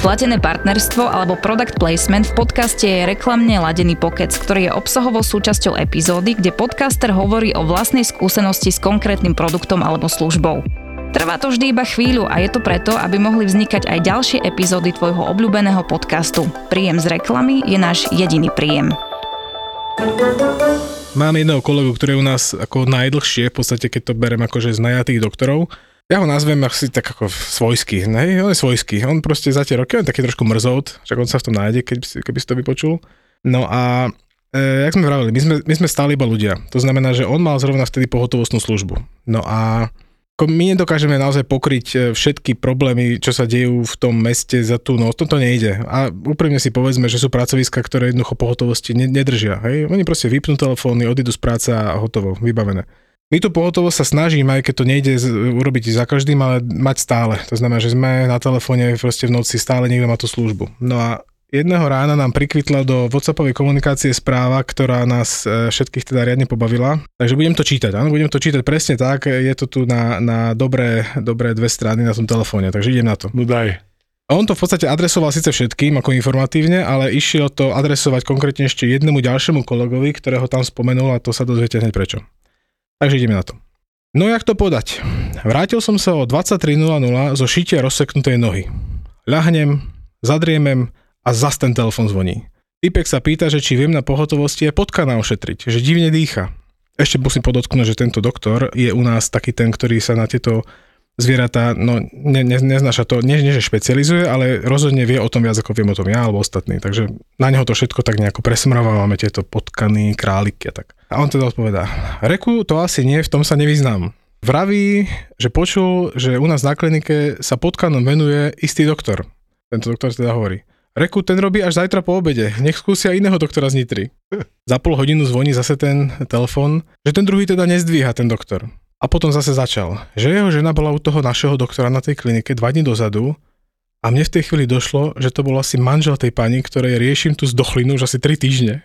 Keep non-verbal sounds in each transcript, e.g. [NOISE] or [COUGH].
Platené partnerstvo alebo product placement v podcaste je reklamne ladený pokec, ktorý je obsahovou súčasťou epizódy, kde podcaster hovorí o vlastnej skúsenosti s konkrétnym produktom alebo službou. Trvá to vždy iba chvíľu a je to preto, aby mohli vznikať aj ďalšie epizódy tvojho obľúbeného podcastu. Príjem z reklamy je náš jediný príjem. Mám jedného kolegu, ktorý je u nás ako najdlhšie, v podstate keď to berem akože z najatých doktorov, ja ho nazvem asi tak ako svojský, ne? on je svojský, on proste za tie roky, on je taký trošku mrzout, však on sa v tom nájde, keby si, keby si to vypočul. No a e, jak sme vravili, my sme, my sme stále iba ľudia, to znamená, že on mal zrovna vtedy pohotovostnú službu. No a my nedokážeme naozaj pokryť e, všetky problémy, čo sa dejú v tom meste za tú noc, toto nejde. A úprimne si povedzme, že sú pracoviska, ktoré jednoducho pohotovosti nedržia. Hej? Oni proste vypnú telefóny, odídu z práce a hotovo, vybavené. My tu pohotovo sa snažíme, aj keď to nejde urobiť za každým, ale mať stále. To znamená, že sme na telefóne proste v noci stále niekto má tú službu. No a jedného rána nám prikvitla do WhatsAppovej komunikácie správa, ktorá nás e, všetkých teda riadne pobavila. Takže budem to čítať, áno, budem to čítať presne tak, je to tu na, na dobré, dobré dve strany na tom telefóne, takže idem na to. No daj. On to v podstate adresoval síce všetkým ako informatívne, ale išiel to adresovať konkrétne ešte jednému ďalšiemu kolegovi, ktorého tam spomenul a to sa dozviete hneď prečo. Takže ideme na to. No jak to podať? Vrátil som sa o 23.00 zo šitia rozseknutej nohy. Ľahnem, zadriemem a zas ten telefon zvoní. Typek sa pýta, že či viem na pohotovosti je potkana ošetriť, že divne dýcha. Ešte musím podotknúť, že tento doktor je u nás taký ten, ktorý sa na tieto zvieratá, no ne, ne, neznáša to, nie, nie že špecializuje, ale rozhodne vie o tom viac ako viem o tom ja alebo ostatní. Takže na neho to všetko tak nejako presmravávame, tieto potkany, králiky a tak. A on teda odpovedá, Reku, to asi nie, v tom sa nevyznám. Vraví, že počul, že u nás na klinike sa potkanom venuje istý doktor. Tento doktor teda hovorí. Reku, ten robí až zajtra po obede, nech skúsia iného doktora z Nitry. Za pol hodinu zvoní zase ten telefon, že ten druhý teda nezdvíha ten doktor. A potom zase začal, že jeho žena bola u toho našeho doktora na tej klinike dva dní dozadu a mne v tej chvíli došlo, že to bol asi manžel tej pani, ktorej riešim tú zdochlinu už asi 3 týždne.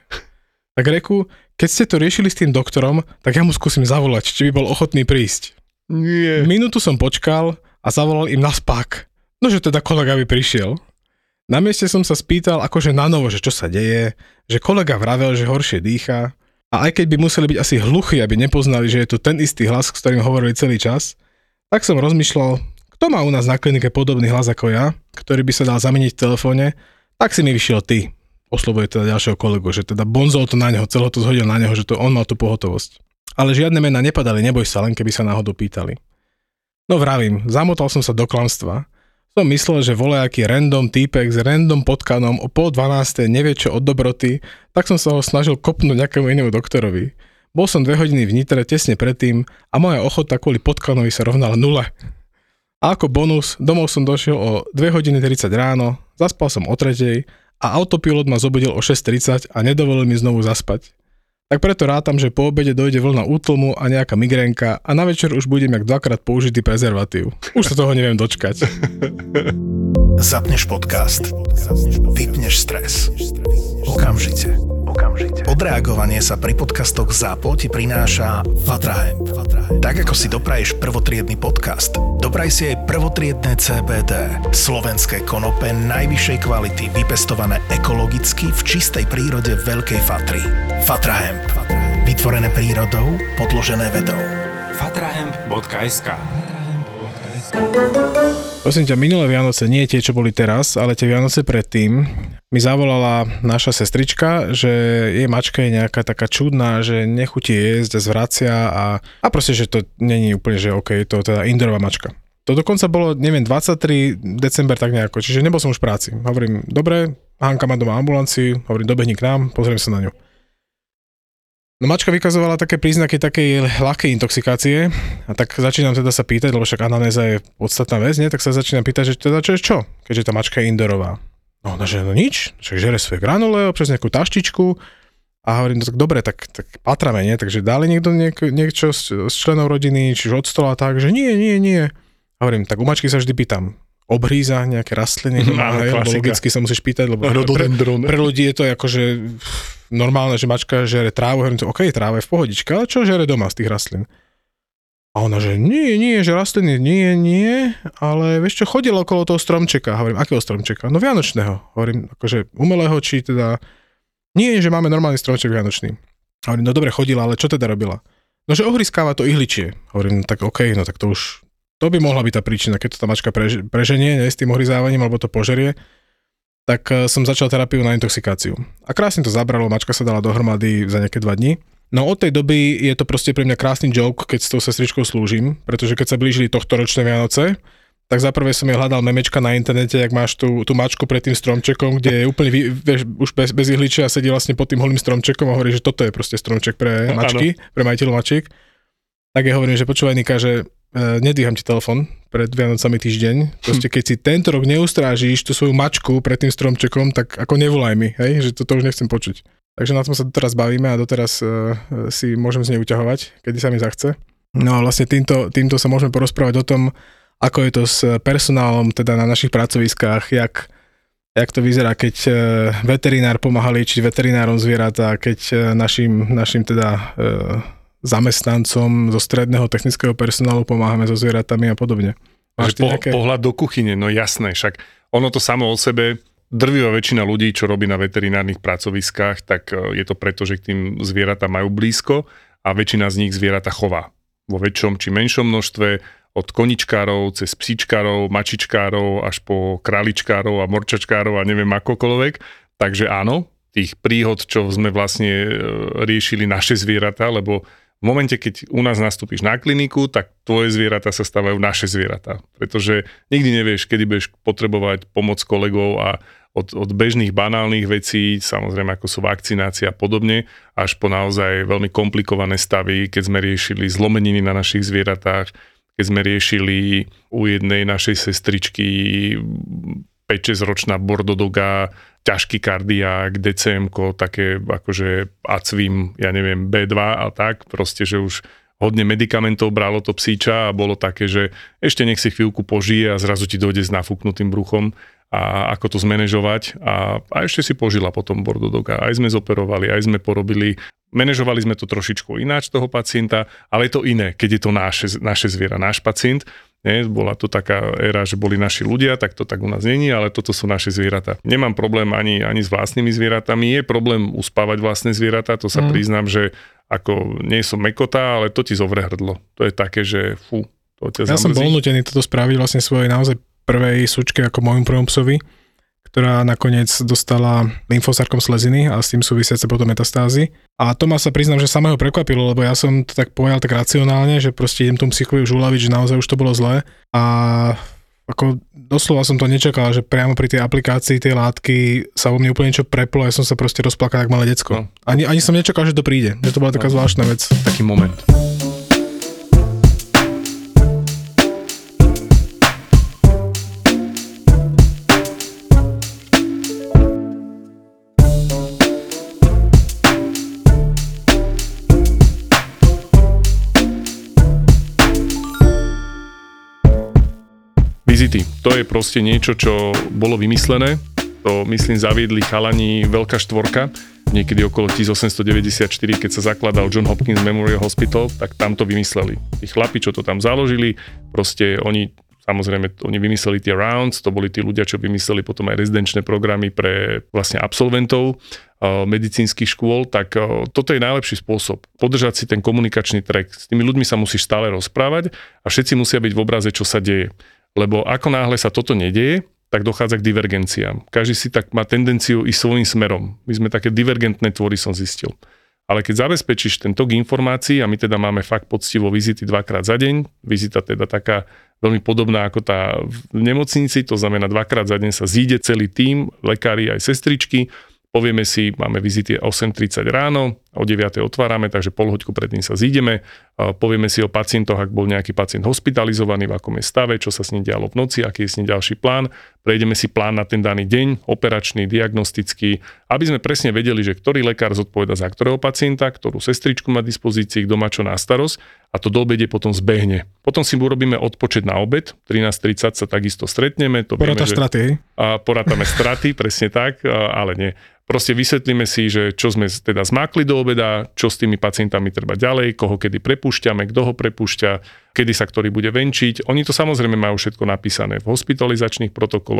Tak reku, keď ste to riešili s tým doktorom, tak ja mu skúsim zavolať, či by bol ochotný prísť. Nie. Minútu som počkal a zavolal im na spák. No, že teda kolega by prišiel. Na mieste som sa spýtal akože na novo, že čo sa deje, že kolega vravel, že horšie dýcha, a aj keď by museli byť asi hluchí, aby nepoznali, že je to ten istý hlas, s ktorým hovorili celý čas, tak som rozmýšľal, kto má u nás na klinike podobný hlas ako ja, ktorý by sa dal zameniť v telefóne, tak si mi vyšiel ty. Oslovuje teda ďalšieho kolegu, že teda bonzol to na neho, celé to zhodil na neho, že to on mal tú pohotovosť. Ale žiadne mená nepadali, neboj sa, len keby sa náhodou pýtali. No vravím, zamotal som sa do klamstva som myslel, že aký random týpek s random potkanom o pol 12. nevie čo od dobroty, tak som sa ho snažil kopnúť nejakému inému doktorovi. Bol som dve hodiny v Nitre tesne predtým a moja ochota kvôli potkanovi sa rovnala nule. A ako bonus, domov som došiel o 2 hodiny 30 ráno, zaspal som o 3 a autopilot ma zobudil o 6.30 a nedovolil mi znovu zaspať. Tak preto rátam, že po obede dojde vlna útlmu a nejaká migrénka a na večer už budem jak dvakrát použitý prezervatív. Už sa toho neviem dočkať. Zapneš podcast. Vypneš stres. Okamžite. Okamžite. Odreagovanie sa pri podcastoch ZAPO ti prináša Fatrahemp. Tak ako si dopraješ prvotriedny podcast, dopraj si aj prvotriedne CBD. Slovenské konope najvyššej kvality vypestované ekologicky v čistej prírode Veľkej Fatry. Fatrahemp. Vytvorené prírodou, podložené vedou. fatrahemp.sk Prosím ťa, minulé Vianoce, nie tie, čo boli teraz, ale tie Vianoce predtým, mi zavolala naša sestrička, že jej mačka je nejaká taká čudná, že nechutí jesť a zvracia a, a proste, že to není úplne, že OK, to teda indorová mačka. To dokonca bolo, neviem, 23 december tak nejako, čiže nebol som už v práci. Hovorím, dobre, Hanka má doma ambulancii, hovorím, dobehni k nám, pozriem sa na ňu. No mačka vykazovala také príznaky takej ľahkej intoxikácie a tak začínam teda sa pýtať, lebo však anamnéza je podstatná vec, nie? tak sa začínam pýtať, že teda čo je čo, keďže tá mačka je indorová. No ona že no nič, však žere svoje granule přes nejakú taštičku a hovorím, no tak dobre, tak, tak patrame, nie? Takže dali niekto niek, niečo z, z členov rodiny, čiže od stola tak, že nie, nie, nie. A hovorím, tak u mačky sa vždy pýtam, obhríza nejaké rastliny, Áno, [LAUGHS] hej, lebo logicky sa musíš pýtať, lebo pre, Rododendron. pre ľudí je to akože normálne, že mačka žere trávu, hovorím, to, OK, tráva je v pohodičke, ale čo žere doma z tých rastlín? A ona, že nie, nie, že rastliny nie, nie, ale vieš čo, chodila okolo toho stromčeka. Hovorím, akého stromčeka? No vianočného. Hovorím, akože umelého, či teda... Nie, že máme normálny stromček vianočný. Hovorím, no dobre, chodila, ale čo teda robila? No, že ohriskáva to ihličie. Hovorím, no tak OK, no tak to už... To by mohla byť tá príčina, keď to tá mačka prež, preženie, ne, s tým ohryzávaním, alebo to požerie. Tak eh, som začal terapiu na intoxikáciu. A krásne to zabralo, mačka sa dala dohromady za nejaké dva dní. No od tej doby je to proste pre mňa krásny joke, keď s tou sestričkou slúžim, pretože keď sa blížili tohto ročné Vianoce, tak za prvé som jej hľadal memečka na internete, jak máš tú, tú mačku pred tým stromčekom, kde je úplne, vieš, už bez, bez ihličia a sedí vlastne pod tým holým stromčekom a hovorí, že toto je proste stromček pre mačky, pre majiteľov mačiek. Tak ja hovorím, že počúvaj Nika, že e, nedvíham ti telefon pred Vianocami týždeň. Proste keď si tento rok neustrážíš tú svoju mačku pred tým stromčekom, tak ako nevolaj mi, hej, že toto už nechcem počuť. Takže na tom sa doteraz bavíme a doteraz uh, si môžem z nej uťahovať, kedy sa mi zachce. No a vlastne týmto, týmto sa môžeme porozprávať o tom, ako je to s personálom teda na našich pracoviskách, jak, jak to vyzerá, keď uh, veterinár pomáha liečiť veterinárom zvieratá, keď uh, našim, našim teda zamestnancom zo stredného technického personálu pomáhame so zvieratami a podobne. Máš po, nejaké... pohľad do kuchyne, no jasné, však ono to samo o sebe, drvivá väčšina ľudí, čo robí na veterinárnych pracoviskách, tak e, je to preto, že k tým zvieratá majú blízko a väčšina z nich zvieratá chová. Vo väčšom či menšom množstve, od koničkárov, cez psíčkárov, mačičkárov, až po králičkárov a morčačkárov a neviem akokoľvek. Takže áno, tých príhod, čo sme vlastne e, riešili naše zvieratá, lebo v momente, keď u nás nastúpiš na kliniku, tak tvoje zvieratá sa stávajú naše zvieratá. Pretože nikdy nevieš, kedy budeš potrebovať pomoc kolegov a od, od bežných banálnych vecí, samozrejme ako sú vakcinácia a podobne, až po naozaj veľmi komplikované stavy, keď sme riešili zlomeniny na našich zvieratách, keď sme riešili u jednej našej sestričky 5-6 ročná bordodoga, ťažký kardiák, DCM, také akože acvim, ja neviem, B2 a tak, proste, že už hodne medikamentov bralo to psíča a bolo také, že ešte nech si chvíľku požije a zrazu ti dojde s nafúknutým bruchom a ako to zmanéžovať a, a ešte si požila potom bordodoga. Aj sme zoperovali, aj sme porobili, manažovali sme to trošičku ináč toho pacienta, ale je to iné, keď je to naše, naše zviera, náš pacient. Nie, bola to taká éra, že boli naši ľudia, tak to tak u nás není, ale toto sú naše zvieratá. Nemám problém ani, ani s vlastnými zvieratami, je problém uspávať vlastné zvieratá, to sa Mm. priznám, že ako nie som mekota, ale to ti zovre hrdlo. To je také, že fú, to ťa Ja som zamrzí. bol nutený toto spraviť vlastne svojej naozaj prvej sučke ako môjmu prvom psovi, ktorá nakoniec dostala lymfosarkom sleziny a s tým súvisiace potom metastázy. A to ma sa priznám, že samého prekvapilo, lebo ja som to tak pojal tak racionálne, že proste idem tomu psychovi už uľaviť, že naozaj už to bolo zlé. A ako doslova som to nečakal, že priamo pri tej aplikácii tej látky sa vo mne úplne niečo preplo a ja som sa proste rozplakal ako malé decko. No. Ani, ani som nečakal, že to príde. Že to bola taká No. zvláštna vec. Taký moment. To je proste niečo, čo bolo vymyslené. To, myslím, zaviedli chalani Veľká štvorka, niekedy okolo 1894, keď sa zakladal John Hopkins Memorial Hospital, tak tam to vymysleli. Tí chlapi, čo to tam založili, proste oni Samozrejme, oni vymysleli tie rounds, to boli tí ľudia, čo vymysleli potom aj rezidenčné programy pre vlastne absolventov medicínskych škôl, tak toto je najlepší spôsob. Podržať si ten komunikačný track. S tými ľuďmi sa musíš stále rozprávať a všetci musia byť v obraze, čo sa deje. Lebo ako náhle sa toto nedieje, tak dochádza k divergenciám. Každý si tak má tendenciu ísť svojím smerom. My sme také divergentné tvory, som zistil. Ale keď zabezpečíš ten tok informácií, a my teda máme fakt poctivo vizity dvakrát za deň, vizita teda taká veľmi podobná ako tá v nemocnici, to znamená dvakrát za deň sa zíde celý tím, lekári aj sestričky, povieme si, máme vizity 8.30 ráno, o 9.00 otvárame, takže pol hoďku predtým sa zídeme, povieme si o pacientoch, ak bol nejaký pacient hospitalizovaný, v akom je stave, čo sa s ním dialo v noci, aký je s ním ďalší plán, prejdeme si plán na ten daný deň, operačný, diagnostický, aby sme presne vedeli, že ktorý lekár zodpoveda za ktorého pacienta, ktorú sestričku má dispozícii, kto má čo na starosť a to do obede potom zbehne. Potom si urobíme odpočet na obed, 13.30 sa takisto stretneme. To Porátaš vieme, straty, hej? a porátame straty, [LAUGHS] presne tak, ale nie. Proste vysvetlíme si, že čo sme teda zmákli do obeda, čo s tými pacientami treba ďalej, koho kedy prepúšťame, kto ho prepúšťa, kedy sa ktorý bude venčiť. Oni to samozrejme majú všetko napísané v hospitalizačných protokoloch.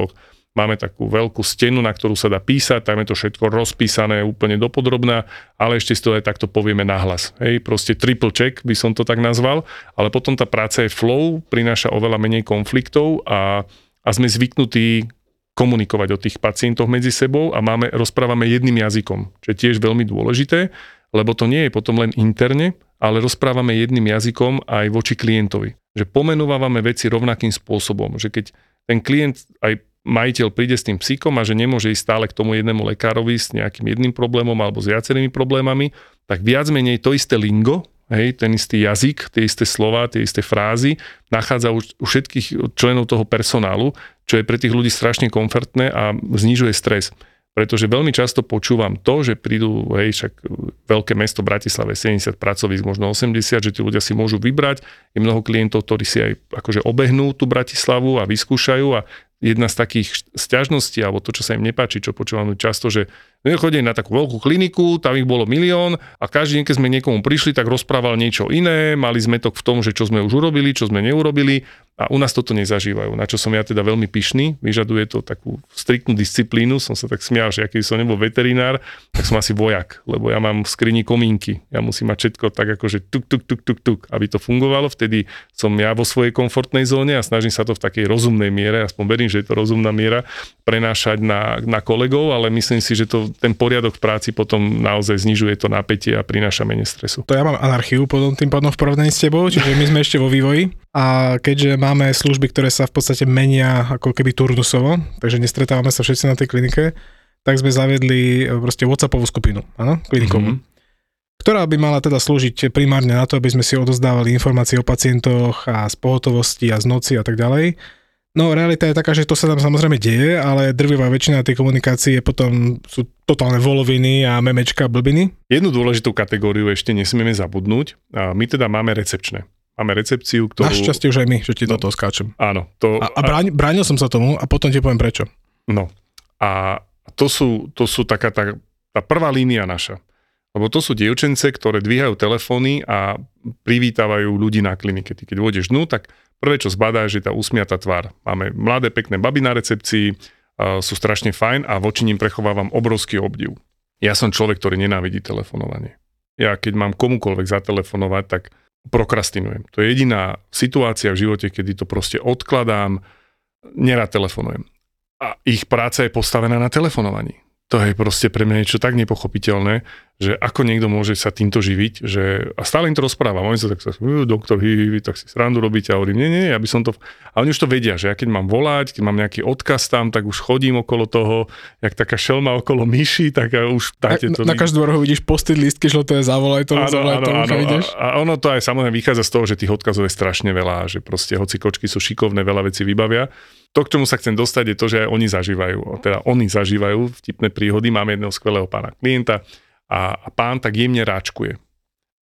Máme takú veľkú stenu, na ktorú sa dá písať, tam je to všetko rozpísané úplne dopodrobná, ale ešte si to aj takto povieme nahlas. Hej, proste triple check by som to tak nazval, ale potom tá práca je flow, prináša oveľa menej konfliktov a, a sme zvyknutí komunikovať o tých pacientoch medzi sebou a máme, rozprávame jedným jazykom, čo je tiež veľmi dôležité, lebo to nie je potom len interne, ale rozprávame jedným jazykom aj voči klientovi. Že pomenúvame veci rovnakým spôsobom, že keď ten klient aj majiteľ príde s tým psíkom a že nemôže ísť stále k tomu jednému lekárovi s nejakým jedným problémom alebo s viacerými problémami, tak viac menej to isté lingo, hej, ten istý jazyk, tie isté slova, tie isté frázy nachádza u, u všetkých členov toho personálu, čo je pre tých ľudí strašne komfortné a znižuje stres. Pretože veľmi často počúvam to, že prídu, hej, však veľké mesto Bratislave, 70 pracovísk, možno 80, že tí ľudia si môžu vybrať. Je mnoho klientov, ktorí si aj akože obehnú tú Bratislavu a vyskúšajú a jedna z takých sťažností, alebo to, čo sa im nepáči, čo počúvam často, že chodí na takú veľkú kliniku, tam ich bolo milión a každý deň, keď sme niekomu prišli, tak rozprával niečo iné, mali sme to v tom, že čo sme už urobili, čo sme neurobili a u nás toto nezažívajú, na čo som ja teda veľmi pyšný, vyžaduje to takú striktnú disciplínu, som sa tak smial, že aký som nebol veterinár, tak som asi vojak, lebo ja mám v skrini komínky, ja musím mať všetko tak akože tuk, tuk, tuk, tuk, tuk, aby to fungovalo, vtedy som ja vo svojej komfortnej zóne a snažím sa to v takej rozumnej miere, aspoň verím, že je to rozumná miera, prenášať na, na kolegov, ale myslím si, že to, ten poriadok v práci potom naozaj znižuje to napätie a prináša menej stresu. To ja mám anarchiu potom tým pádom v porovnaní s tebou, čiže my sme ešte vo vývoji a keďže máme služby, ktoré sa v podstate menia ako keby turnusovo, takže nestretávame sa všetci na tej klinike, tak sme zaviedli e, proste WhatsAppovú skupinu, áno, klinikovú. Mm-hmm ktorá by mala teda slúžiť primárne na to, aby sme si odozdávali informácie o pacientoch a z pohotovosti a z noci a tak ďalej. No realita je taká, že to sa tam samozrejme deje, ale drvivá väčšina tej komunikácie potom sú totálne voloviny a memečka blbiny. Jednu dôležitú kategóriu ešte nesmieme zabudnúť. A my teda máme recepčné. Máme recepciu, ktorú... Našťastie už aj my, že ti do toho skáčem. Áno. To, A, a bráň, bránil som sa tomu a potom ti poviem prečo. No. A to sú, to sú taká tá, tá prvá línia naša. Lebo to sú dievčence, ktoré dvíhajú telefóny a privítávajú ľudí na klinike. Ty keď vôjdeš dnu, tak prvé, čo zbadá, je tá usmiatá tvár. Máme mladé, pekné baby na recepcii, sú strašne fajn a voči ním prechovávam obrovský obdiv. Ja som človek, ktorý nenávidí telefonovanie. Ja keď mám komukoľvek zatelefonovať, tak prokrastinujem. To je jediná situácia v živote, kedy to proste odkladám, nerad telefonujem. A ich práca je postavená na telefonovaní to je proste pre mňa niečo tak nepochopiteľné, že ako niekto môže sa týmto živiť, že a stále im to rozprávam, oni sa tak sa, doktor, hi, hi, tak si srandu robíte a hovorím, nie, nie, ja by som to, a oni už to vedia, že ja keď mám volať, keď mám nejaký odkaz tam, tak už chodím okolo toho, jak taká šelma okolo myši, tak ja už dáte to. Na, na každú rohu vidíš postiť listky, zavolaj to, áno, zavolaj áno, to, áno, ideš. a, a ono to aj samozrejme vychádza z toho, že tých odkazov je strašne veľa, že proste hoci kočky sú šikovné, veľa vecí vybavia to, k čomu sa chcem dostať, je to, že aj oni zažívajú, teda oni zažívajú vtipné príhody. Máme jedného skvelého pána klienta a, a pán tak jemne ráčkuje.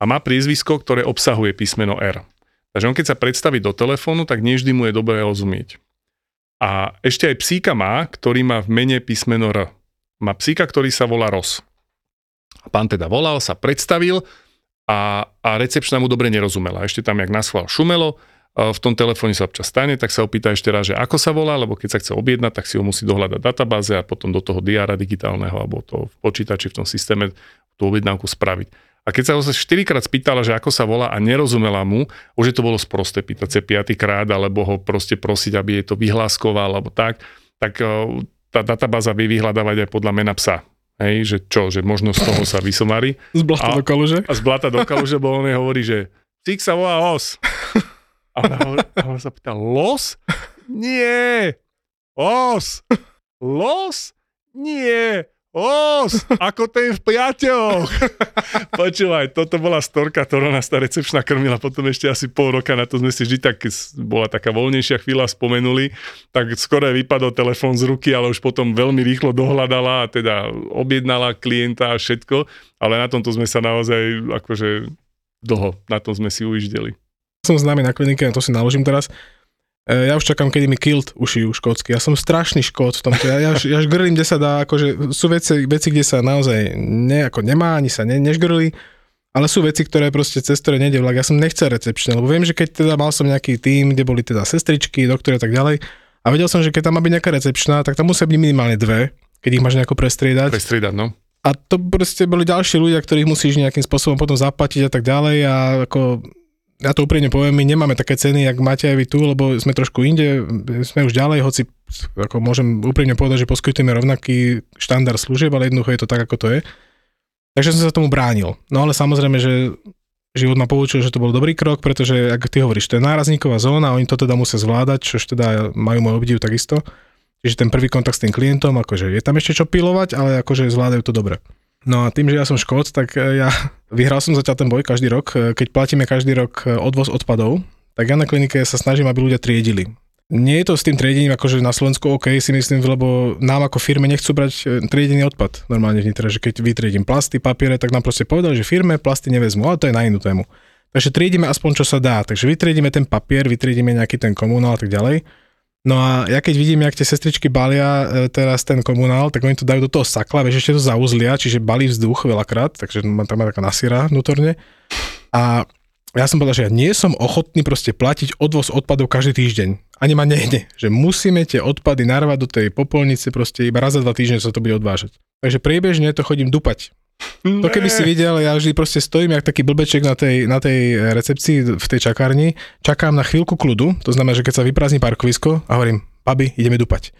A má priezvisko, ktoré obsahuje písmeno R. Takže on keď sa predstaví do telefónu, tak nevždy mu je dobré rozumieť. A ešte aj psíka má, ktorý má v mene písmeno R. Má psíka, ktorý sa volá Ros. A pán teda volal, sa predstavil a, a recepčná mu dobre nerozumela. Ešte tam, jak na schvál šumelo, v tom telefóne sa občas stane, tak sa opýta ešte raz, že ako sa volá, lebo keď sa chce objednať, tak si ho musí dohľadať databáze a potom do toho diára digitálneho alebo to v počítači v tom systéme tú objednávku spraviť. A keď sa ho 4 krát spýtala, že ako sa volá a nerozumela mu, už je to bolo sprosté pýtať sa piatýkrát, alebo ho proste prosiť, aby jej to vyhláskoval, alebo tak, tak e, tá databáza vie vyhľadávať aj podľa mena psa. Hej, že čo, že možno z toho sa vysomarí. [LAUGHS] Z blata do kaluže? A z blata do kaluže, bo on hovorí, že psík sa volá os. [LAUGHS] A ona, a ona sa pýta, los? Nie. Os. Los? Nie. Os, ako ten v priateľoch. [LAUGHS] Počúvaj, toto bola storka, ktorá nás tá recepčná krmila, potom ešte asi pol roka na to sme si vždy tak, bola taká voľnejšia chvíľa, spomenuli, tak skoro vypadol telefón z ruky, ale už potom veľmi rýchlo dohľadala a teda objednala klienta a všetko, ale na tomto sme sa naozaj akože dlho, na tom sme si ujíždeli. Som známy na klinike, to si naložím teraz. E, ja už čakám, kedy mi kilt ušijú škótsky. Ja som strašný škód v tomto. Ja, ja, ja žgrlím, kde sa dá, akože sú veci, veci kde sa naozaj ne, ako nemá, ani sa ne, nežgrli, ale sú veci, ktoré proste cez ktoré nejde vlak. Ja som nechcel recepčne, lebo viem, že keď teda mal som nejaký tým, kde boli teda sestričky, doktory a tak ďalej, a vedel som, že keď tam má byť nejaká recepčná, tak tam musia byť minimálne dve, keď ich máš nejako prestriedať. Prestriedať, no. A to proste boli ďalší ľudia, ktorých musíš nejakým spôsobom potom zaplatiť a tak ďalej a ako ja to úprimne poviem, my nemáme také ceny, jak máte aj vy tu, lebo sme trošku inde, sme už ďalej, hoci ako môžem úprimne povedať, že poskytujeme rovnaký štandard služieb, ale jednoducho je to tak, ako to je. Takže som sa tomu bránil. No ale samozrejme, že život ma poučil, že to bol dobrý krok, pretože, ak ty hovoríš, to je nárazníková zóna, oni to teda musia zvládať, čož teda majú môj obdiv takisto. Čiže ten prvý kontakt s tým klientom, akože je tam ešte čo pilovať, ale akože zvládajú to dobre. No a tým, že ja som škód, tak e, ja [LAUGHS] vyhral som zatiaľ ten boj každý rok. E, keď platíme každý rok e, odvoz odpadov, tak ja na klinike sa snažím, aby ľudia triedili. Nie je to s tým triedením akože na Slovensku OK, si myslím, lebo nám ako firme nechcú brať triedený odpad normálne v Nitre, že keď vytriedím plasty, papiere, tak nám proste povedali, že firme plasty nevezmú, ale to je na inú tému. Takže triedíme aspoň čo sa dá, takže vytriedíme ten papier, vytriedíme nejaký ten komunál a tak ďalej. No a ja keď vidím, jak tie sestričky balia e, teraz ten komunál, tak oni to dajú do toho sakla, vieš, ešte to zauzlia, čiže balí vzduch veľakrát, takže tam má taká nasiera vnútorne. A ja som povedal, že ja nie som ochotný proste platiť odvoz odpadov každý týždeň. Ani ma nejde, že musíme tie odpady narvať do tej popolnice proste iba raz za dva týždne sa to bude odvážať. Takže priebežne to chodím dupať. To keby si videl, ja vždy proste stojím jak taký blbeček na tej, na tej recepcii v tej čakárni, čakám na chvíľku kľudu, to znamená, že keď sa vyprázdni parkovisko a hovorím, babi, ideme dupať.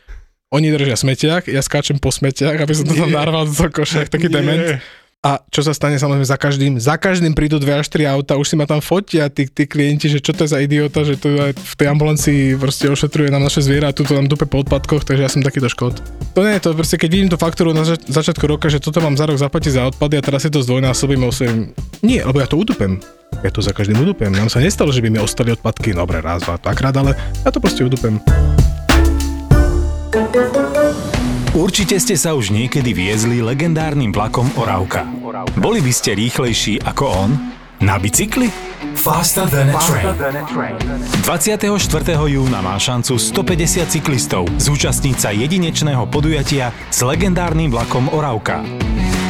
Oni držia smetiak, ja skáčem po smetiak, aby som to tam narval do koša, taký dement. A čo sa stane samozrejme za každým? Za každým prídu dve až tri auta, už si ma tam fotia tí, tí klienti, že čo to je za idiota, že tu v tej ambulancii proste ošetruje nám naše zviera a tu to nám dupe po odpadkoch, takže ja som takýto škod. To nie je to, proste keď vidím tú faktúru na zač- začiatku roka, že toto mám za rok zaplatiť za odpady a teraz si to zdvojnásobím, osem. Nie, lebo ja to udupem. Ja to za každým udupem. Nám sa nestalo, že by mi ostali odpadky, dobre, raz, dva, dvakrát, ale ja to proste udupem. Určite ste sa už niekedy viezli legendárnym vlakom Oravka. Boli by ste rýchlejší ako on? Na bicykli? Faster than a train. 24. júna má šancu 150 cyklistov zúčastniť sa jedinečného podujatia s legendárnym vlakom Oravka.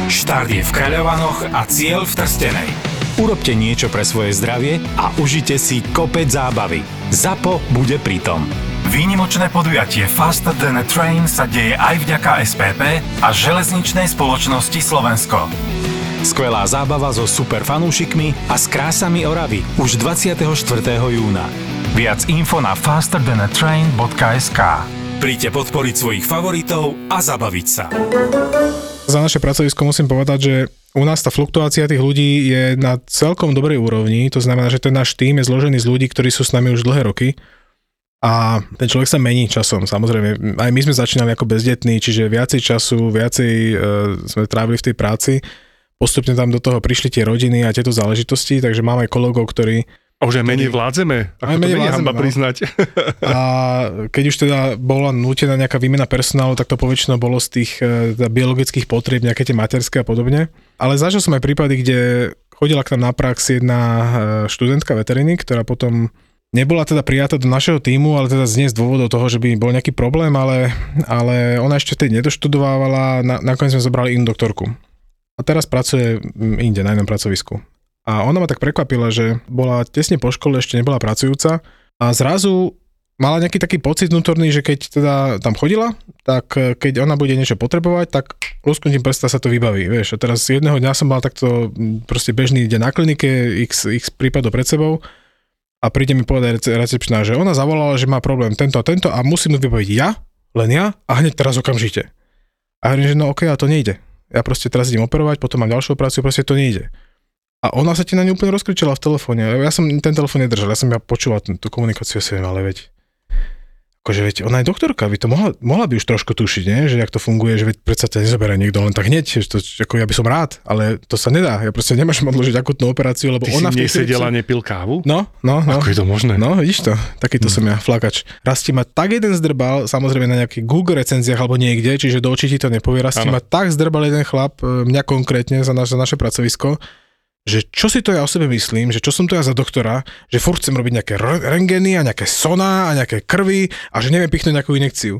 Štart je v Kráľovanoch a cieľ v Trstenej. Urobte niečo pre svoje zdravie a užite si kopec zábavy. ZAPO bude pritom. Výnimočné podujatie Faster Than a Train sa deje aj vďaka SPP a železničnej spoločnosti Slovensko. Skvelá zábava so super fanúšikmi a s krásami Oravy už 24. júna. Viac info na fasterthanatrain.sk Príďte podporiť svojich favoritov a zabaviť sa. Za naše pracovisko musím povedať, že u nás tá fluktuácia tých ľudí je na celkom dobrej úrovni, to znamená, že ten náš tým je zložený z ľudí, ktorí sú s nami už dlhé roky a ten človek sa mení časom, samozrejme. Aj my sme začínali ako bezdetní, čiže viacej času, viacej e, sme trávili v tej práci. Postupne tam do toho prišli tie rodiny a tieto záležitosti, takže máme aj kolegov, ktorí a už aj menej vládzeme, ako aj menej to vládzeme, no. priznať. A keď už teda bola nútená nejaká výmena personálu, tak to poväčšinou bolo z tých e, teda biologických potrieb, nejaké tie materské a podobne. Ale zažil som aj prípady, kde chodila k nám na prax jedna e, študentka veteriny, ktorá potom Nebola teda prijatá do našeho týmu, ale teda z z dôvodov toho, že by bol nejaký problém, ale, ale ona ešte tej nedoštudovávala, na, nakoniec sme zobrali inú doktorku. A teraz pracuje inde, na inom pracovisku. A ona ma tak prekvapila, že bola tesne po škole, ešte nebola pracujúca a zrazu mala nejaký taký pocit vnútorný, že keď teda tam chodila, tak keď ona bude niečo potrebovať, tak lusknutím prsta sa to vybaví. Vieš, a teraz jedného dňa som mal takto proste bežný deň na klinike, x, x prípadov pred sebou a príde mi povedať recepčná, že ona zavolala, že má problém tento a tento a musím to vybaviť ja, len ja a hneď teraz okamžite. A hovorím, že no okay, a to nejde. Ja proste teraz idem operovať, potom mám ďalšiu operáciu, proste to nejde. A ona sa ti na ňu úplne rozkričala v telefóne. Ja som ten telefón nedržal, ja som ja počúval tú komunikáciu, ja si ale veď akože veď ona je doktorka, by to mohla, mohla by už trošku tušiť, nie? že jak to funguje, že predsa ťa nezoberie niekto len tak hneď, že to, ako ja by som rád, ale to sa nedá, ja proste nemáš odložiť akutnú operáciu, lebo Ty ona si v tej nesedela, chvíli- nepil kávu? No, no, no. Ako je to možné? No, vidíš to, takýto som ja, flakač. Raz ti ma tak jeden zdrbal, samozrejme na nejakých Google recenziách alebo niekde, čiže do očí ti to nepovie, raz ti ma tak zdrbal jeden chlap, e, mňa konkrétne za, naš, za naše pracovisko, že čo si to ja o sebe myslím, že čo som to ja za doktora, že furt chcem robiť nejaké rengeny a nejaké soná a nejaké krvi a že neviem pichnúť nejakú injekciu.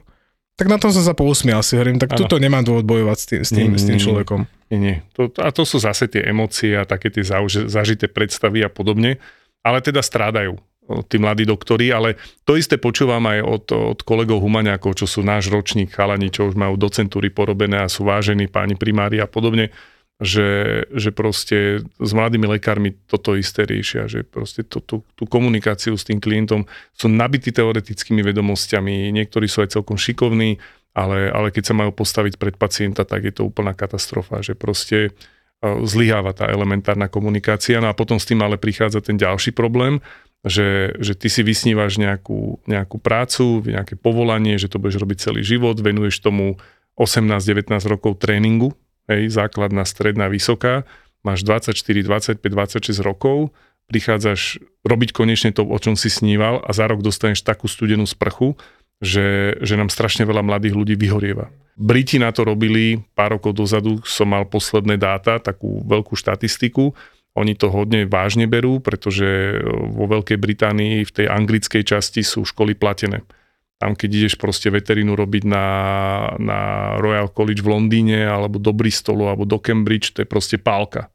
Tak na tom som sa pousmial si, hovorím, tak Áno. tuto nemám dôvod bojovať s tým, s tým, Nie, s tým človekom. Nie, nie. To, a to sú zase tie emócie a také tie zauž- zažité predstavy a podobne. Ale teda strádajú tí mladí doktori, ale to isté počúvam aj od, od kolegov humaňákov, čo sú náš ročník chalani, čo už majú docentúry porobené a sú vážení páni primári a podobne, že, že proste s mladými lekármi toto isté riešia, že proste to, tú, tú komunikáciu s tým klientom sú nabití teoretickými vedomosťami, niektorí sú aj celkom šikovní, ale, ale keď sa majú postaviť pred pacienta, tak je to úplná katastrofa, že proste e, zlyháva tá elementárna komunikácia. No a potom s tým ale prichádza ten ďalší problém, že, že ty si vysnívaš nejakú, nejakú prácu, nejaké povolanie, že to budeš robiť celý život, venuješ tomu 18-19 rokov tréningu, hej, základná, stredná, vysoká, máš 24, 25, 26 rokov, prichádzaš robiť konečne to, o čom si sníval a za rok dostaneš takú studenú sprchu, že, že nám strašne veľa mladých ľudí vyhorieva. Briti na to robili pár rokov dozadu, som mal posledné dáta, takú veľkú štatistiku. Oni to hodne vážne berú, pretože vo Veľkej Británii v tej anglickej časti sú školy platené. Tam, keď ideš proste veterínu robiť na, na Royal College v Londýne, alebo do Bristolu, alebo do Cambridge, to je proste pálka.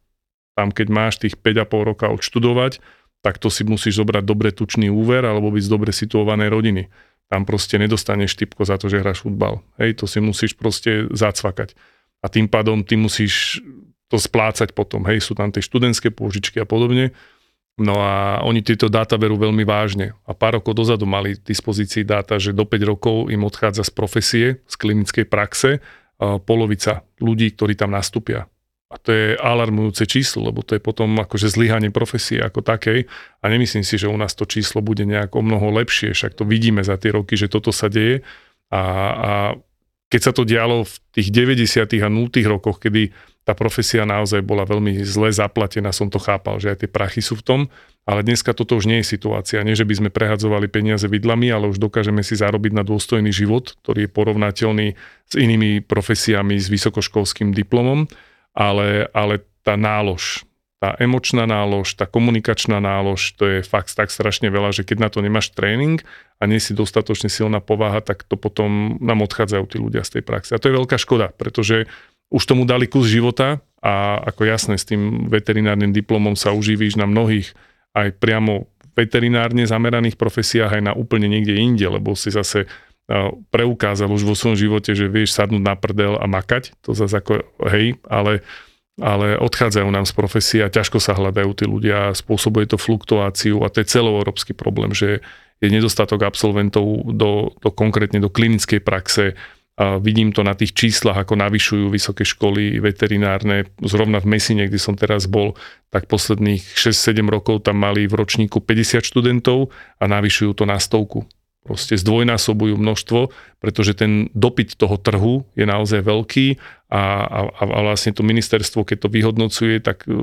Tam, keď máš tých 5,5 roka odštudovať, tak to si musíš zobrať dobre tučný úver, alebo byť z dobre situovanej rodiny. Tam proste nedostaneš typko za to, že hráš futbal. Hej, to si musíš proste zacvakať. A tým pádom ty musíš to splácať potom. Hej, sú tam tie študentské pôžičky a podobne. No a oni tieto dáta berú veľmi vážne. A pár rokov dozadu mali v dispozícii dáta, že do 5 rokov im odchádza z profesie, z klinickej praxe, polovica ľudí, ktorí tam nastúpia. A to je alarmujúce číslo, lebo to je potom akože zlyhanie profesie ako takej. A nemyslím si, že u nás to číslo bude nejak o mnoho lepšie, však to vidíme za tie roky, že toto sa deje. A, a keď sa to dialo v tých 90. a 0. rokoch, kedy tá profesia naozaj bola veľmi zle zaplatená, som to chápal, že aj tie prachy sú v tom, ale dneska toto už nie je situácia. Nie, že by sme prehadzovali peniaze vidlami, ale už dokážeme si zarobiť na dôstojný život, ktorý je porovnateľný s inými profesiami s vysokoškolským diplomom, ale, ale tá nálož, tá emočná nálož, tá komunikačná nálož, to je fakt tak strašne veľa, že keď na to nemáš tréning a nie si dostatočne silná povaha, tak to potom nám odchádzajú tí ľudia z tej praxe. A to je veľká škoda, pretože už tomu dali kus života a ako jasné, s tým veterinárnym diplomom sa uživíš na mnohých aj priamo veterinárne zameraných profesiách aj na úplne niekde inde, lebo si zase uh, preukázal už vo svojom živote, že vieš sadnúť na prdel a makať, to zase ako, hej, ale, ale odchádzajú nám z profesie a ťažko sa hľadajú tí ľudia, spôsobuje to fluktuáciu a to je celoeurópsky problém, že je nedostatok absolventov do, do konkrétne do klinickej praxe, a vidím to na tých číslach, ako navyšujú vysoké školy veterinárne. Zrovna v Mesine, kde som teraz bol, tak posledných 6-7 rokov tam mali v ročníku 50 študentov a navyšujú to na stovku. Proste zdvojnásobujú množstvo, pretože ten dopyt toho trhu je naozaj veľký a, a, a vlastne to ministerstvo, keď to vyhodnocuje, tak uh,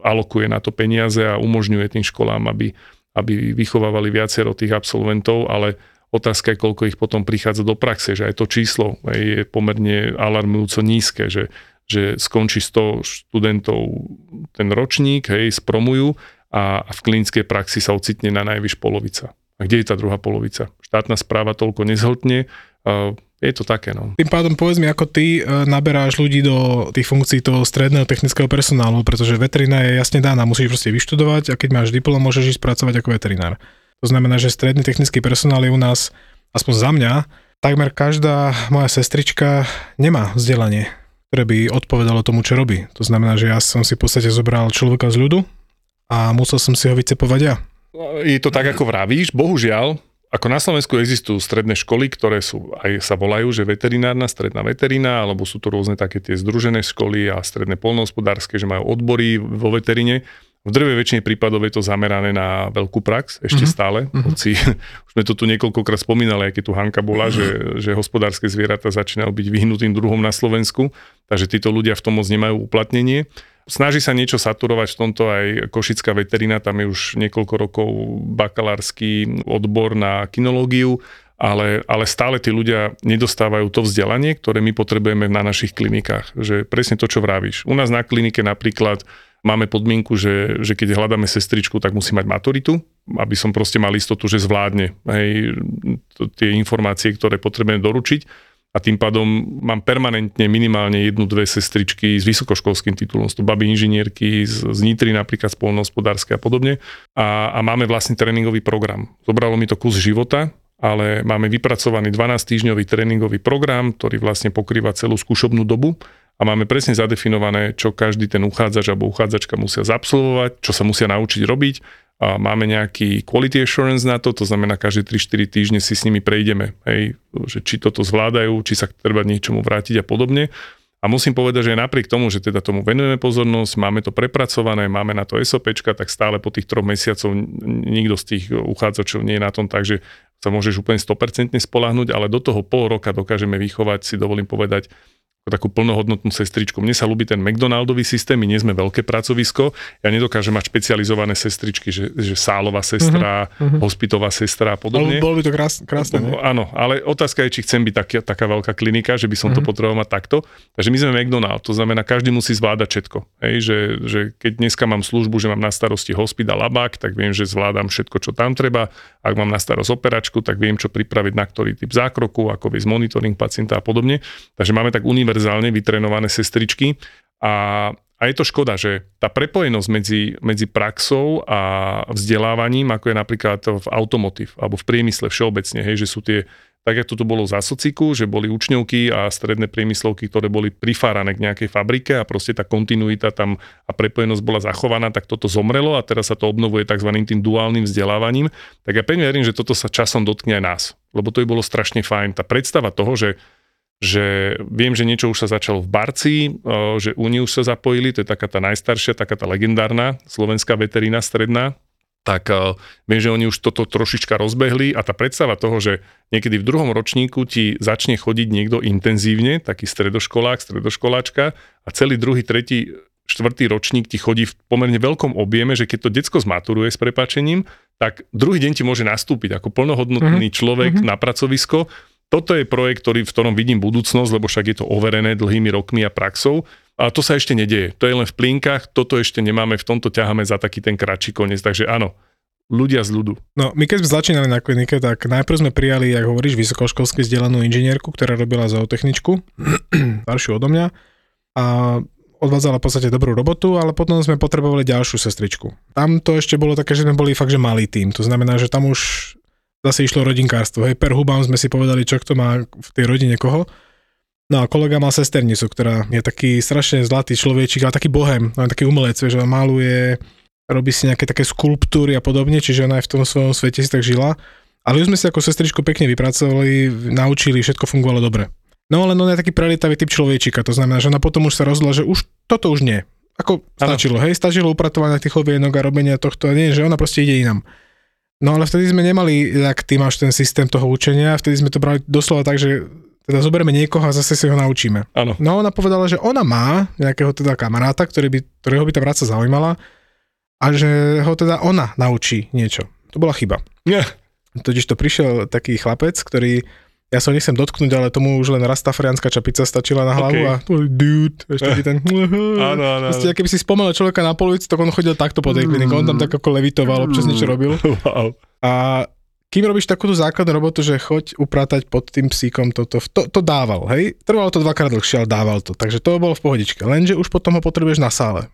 alokuje na to peniaze a umožňuje tým školám, aby, aby vychovávali viacero tých absolventov, ale Otázka je, koľko ich potom prichádza do praxe, že aj to číslo je pomerne alarmujúco nízke, že, že skončí 100 študentov ten ročník, hej, spromujú a, v klinickej praxi sa ocitne na najvyš polovica. A kde je tá druhá polovica? Štátna správa toľko nezhltne, je to také, no. Tým pádom povedz mi, ako ty e, naberáš ľudí do tých funkcií toho stredného technického personálu, pretože veterina je jasne daná, musíš proste vyštudovať a keď máš diplom, môžeš ísť pracovať ako veterinár. To znamená, že stredný technický personál je u nás, aspoň za mňa, takmer každá moja sestrička nemá vzdelanie, ktoré by odpovedalo tomu, čo robí. To znamená, že ja som si v podstate zobral človeka z ľudu a musel som si ho vycepovať ja. Je to tak, ako vravíš, bohužiaľ, ako na Slovensku existujú stredné školy, ktoré sú, aj sa volajú, že veterinárna, stredná veterína, alebo sú to rôzne také tie združené školy a stredné polnohospodárske, že majú odbory vo veterine, V drvej väčšine prípadov je to zamerané na veľkú prax, ešte Mhm. stále, hoci [LAUGHS] už sme to tu niekoľkokrát spomínali, aké tu Hanka bola, že, že hospodárske zvieratá začínajú byť vyhnutým druhom na Slovensku, takže títo ľudia v tom moc nemajú uplatnenie. Snaží sa niečo saturovať v tomto aj Košická veterina, tam je už niekoľko rokov bakalársky odbor na kinológiu, ale, ale stále tí ľudia nedostávajú to vzdelanie, ktoré my potrebujeme na našich klinikách. Že presne to, čo vravíš. U nás na klinike napríklad máme podmienku, že, že keď hľadáme sestričku, tak musí mať maturitu, aby som proste mal istotu, že zvládne hej, to, tie informácie, ktoré potrebujeme doručiť. A tým pádom mám permanentne minimálne jednu, dve sestričky s vysokoškolským titulom, sú baby inžinierky z, z Nitry napríklad spolnohospodárske a podobne. A, a máme vlastne tréningový program. Zobralo mi to kus života, ale máme vypracovaný 12-týždňový tréningový program, ktorý vlastne pokrýva celú skúšobnú dobu a máme presne zadefinované, čo každý ten uchádzač alebo uchádzačka musia zabsolvovať, čo sa musia naučiť robiť a máme nejaký quality assurance na to, to znamená každé 3-4 týždne si s nimi prejdeme, hej, že či toto zvládajú, či sa treba niečomu vrátiť a podobne. A musím povedať, že napriek tomu, že teda tomu venujeme pozornosť, máme to prepracované, máme na to SOPčka, tak stále po tých troch mesiacov nikto z tých uchádzačov nie je na tom tak, že sa môžeš úplne 100% spolahnuť, ale do toho pol roka dokážeme vychovať, si dovolím povedať, takú plnohodnotnú sestričku. Mne sa ľúbi ten McDonaldový systém, my nie sme veľké pracovisko, ja nedokážem mať špecializované sestričky, že, že sálová sestra, uh-huh. hospitová sestra a podobne. Ale bolo by to krás, krásne, ne? Áno, ale otázka je, či chcem byť taký, taká veľká klinika, že by som uh-huh. to potreboval mať takto. Takže my sme McDonald, to znamená, každý musí zvládať všetko. Hej, že, že keď dneska mám službu, že mám na starosti hospida labák, tak viem, že zvládam všetko, čo tam treba. Ak mám na starosť operačku, tak viem, čo pripraviť na ktorý typ zákroku, ako viesť monitoring pacienta a podobne. Takže máme tak univerzálne vytrenované sestričky a a je to škoda, že tá prepojenosť medzi, medzi praxou a vzdelávaním, ako je napríklad v automotív alebo v priemysle všeobecne, hej, že sú tie, tak ako to bolo za sociku, že boli učňovky a stredné priemyslovky, ktoré boli prifárané k nejakej fabrike a proste tá kontinuita tam a prepojenosť bola zachovaná, tak toto zomrelo a teraz sa to obnovuje tzv. tým duálnym vzdelávaním. Tak ja pevne verím, že toto sa časom dotkne aj nás, lebo to by bolo strašne fajn. Tá predstava toho, že že viem, že niečo už sa začalo v Barci, že Úni už sa zapojili, to je taká tá najstaršia, taká tá legendárna slovenská veterína stredná, tak viem, že oni už toto trošička rozbehli a tá predstava toho, že niekedy v druhom ročníku ti začne chodiť niekto intenzívne, taký stredoškolák, stredoškoláčka a celý druhý, tretí, štvrtý ročník ti chodí v pomerne veľkom objeme, že keď to decko zmaturuje s prepačením, tak druhý deň ti môže nastúpiť ako plnohodnotný mm-hmm. človek mm-hmm. na pracovisko, toto je projekt, ktorý, v ktorom vidím budúcnosť, lebo však je to overené dlhými rokmi a praxou. A to sa ešte nedieje. To je len v plínkach, toto ešte nemáme, v tomto ťaháme za taký ten kratší koniec. Takže áno, ľudia z ľudu. No, my keď sme začínali na klinike, tak najprv sme prijali, ako hovoríš, vysokoškolsky vzdelanú inžinierku, ktorá robila zootechničku, [CLEARS THROAT] staršiu odo mňa. A odvádzala v podstate dobrú robotu, ale potom sme potrebovali ďalšiu sestričku. Tam to ešte bolo také, že sme boli fakt, že malý tým. To znamená, že tam už zase išlo rodinkárstvo. Hej, per hubám sme si povedali, čo kto má v tej rodine koho. No a kolega mal sesternicu, ktorá je taký strašne zlatý človečík, ale taký bohem, ale taký umelec, že maluje, robí si nejaké také skulptúry a podobne, čiže ona aj v tom svojom svete si tak žila. Ale už sme si ako sestričku pekne vypracovali, naučili, všetko fungovalo dobre. No ale on je taký prelietavý typ človečika, to znamená, že ona potom už sa rozhodla, že už toto už nie. Ako stačilo, hej, stačilo upratovanie tých ovienok a robenia tohto, nie, že ona proste ide inam. No ale vtedy sme nemali, ak ty máš ten systém toho učenia, vtedy sme to brali doslova tak, že teda zoberieme niekoho a zase si ho naučíme. Áno. No ona povedala, že ona má nejakého teda kamaráta, ktorý by, ktorého by tá práca zaujímala a že ho teda ona naučí niečo. To bola chyba. Nie. [LAUGHS] Totiž to prišiel taký chlapec, ktorý ja sa nechcem dotknúť, ale tomu už len rastafariánska čapica stačila na hlavu Okay. a dude, ešte taký ten... [LAUGHS] [LAUGHS] Áno, áno, Proste, keby si spomenul človeka na polici, tak on chodil takto po tej klinike, on tam tak ako levitoval, občas niečo robil. [LAUGHS] Wow. A kým robíš takúto základnú robotu, že choď upratať pod tým psíkom, toto, to, to dával, hej? Trvalo to dvakrát dlhšie, ale dával to. Takže to bolo v pohodičke. Lenže už potom ho potrebuješ na sále.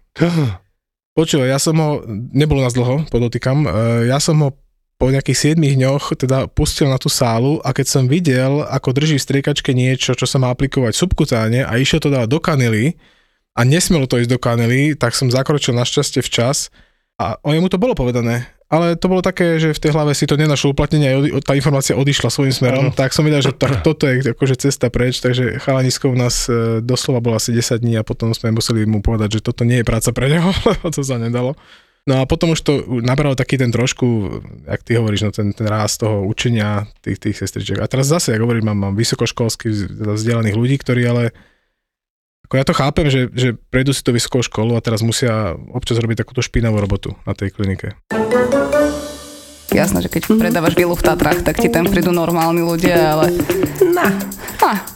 Počúvaj, ja som ho, nebolo nás dlho, podotýkam, e, ja som ho po nejakých 7 dňoch teda pustil na tú sálu a keď som videl, ako drží v striekačke niečo, čo sa má aplikovať subkutáne a išiel to dávať do kanely a nesmelo to ísť do kanely, tak som zakročil našťastie včas a o jemu to bolo povedané. Ale to bolo také, že v tej hlave si to nenašlo uplatnenie a tá informácia odišla svojím smerom, Áno. tak som vedel, že tak, [CLEARS THROAT] toto je akože cesta preč, takže chalanisko u nás e, doslova bolo asi 10 dní a potom sme museli mu povedať, že toto nie je práca pre neho, [LAUGHS] lebo to sa nedalo. No a potom už to nabralo taký ten trošku, jak ty hovoríš, no ten, ten ráz toho učenia tých, tých sestričiek. A teraz zase, ako hovorím, mám, mám vysokoškolských vzdelaných ľudí, ktorí ale ako ja to chápem, že, že prejdú si to vysokou školu a teraz musia občas robiť takúto špinavú robotu na tej klinike. Jasné, že keď predávaš vilu v Tatrách, tak ti tam prídu normálni ľudia, ale... Na, Ha,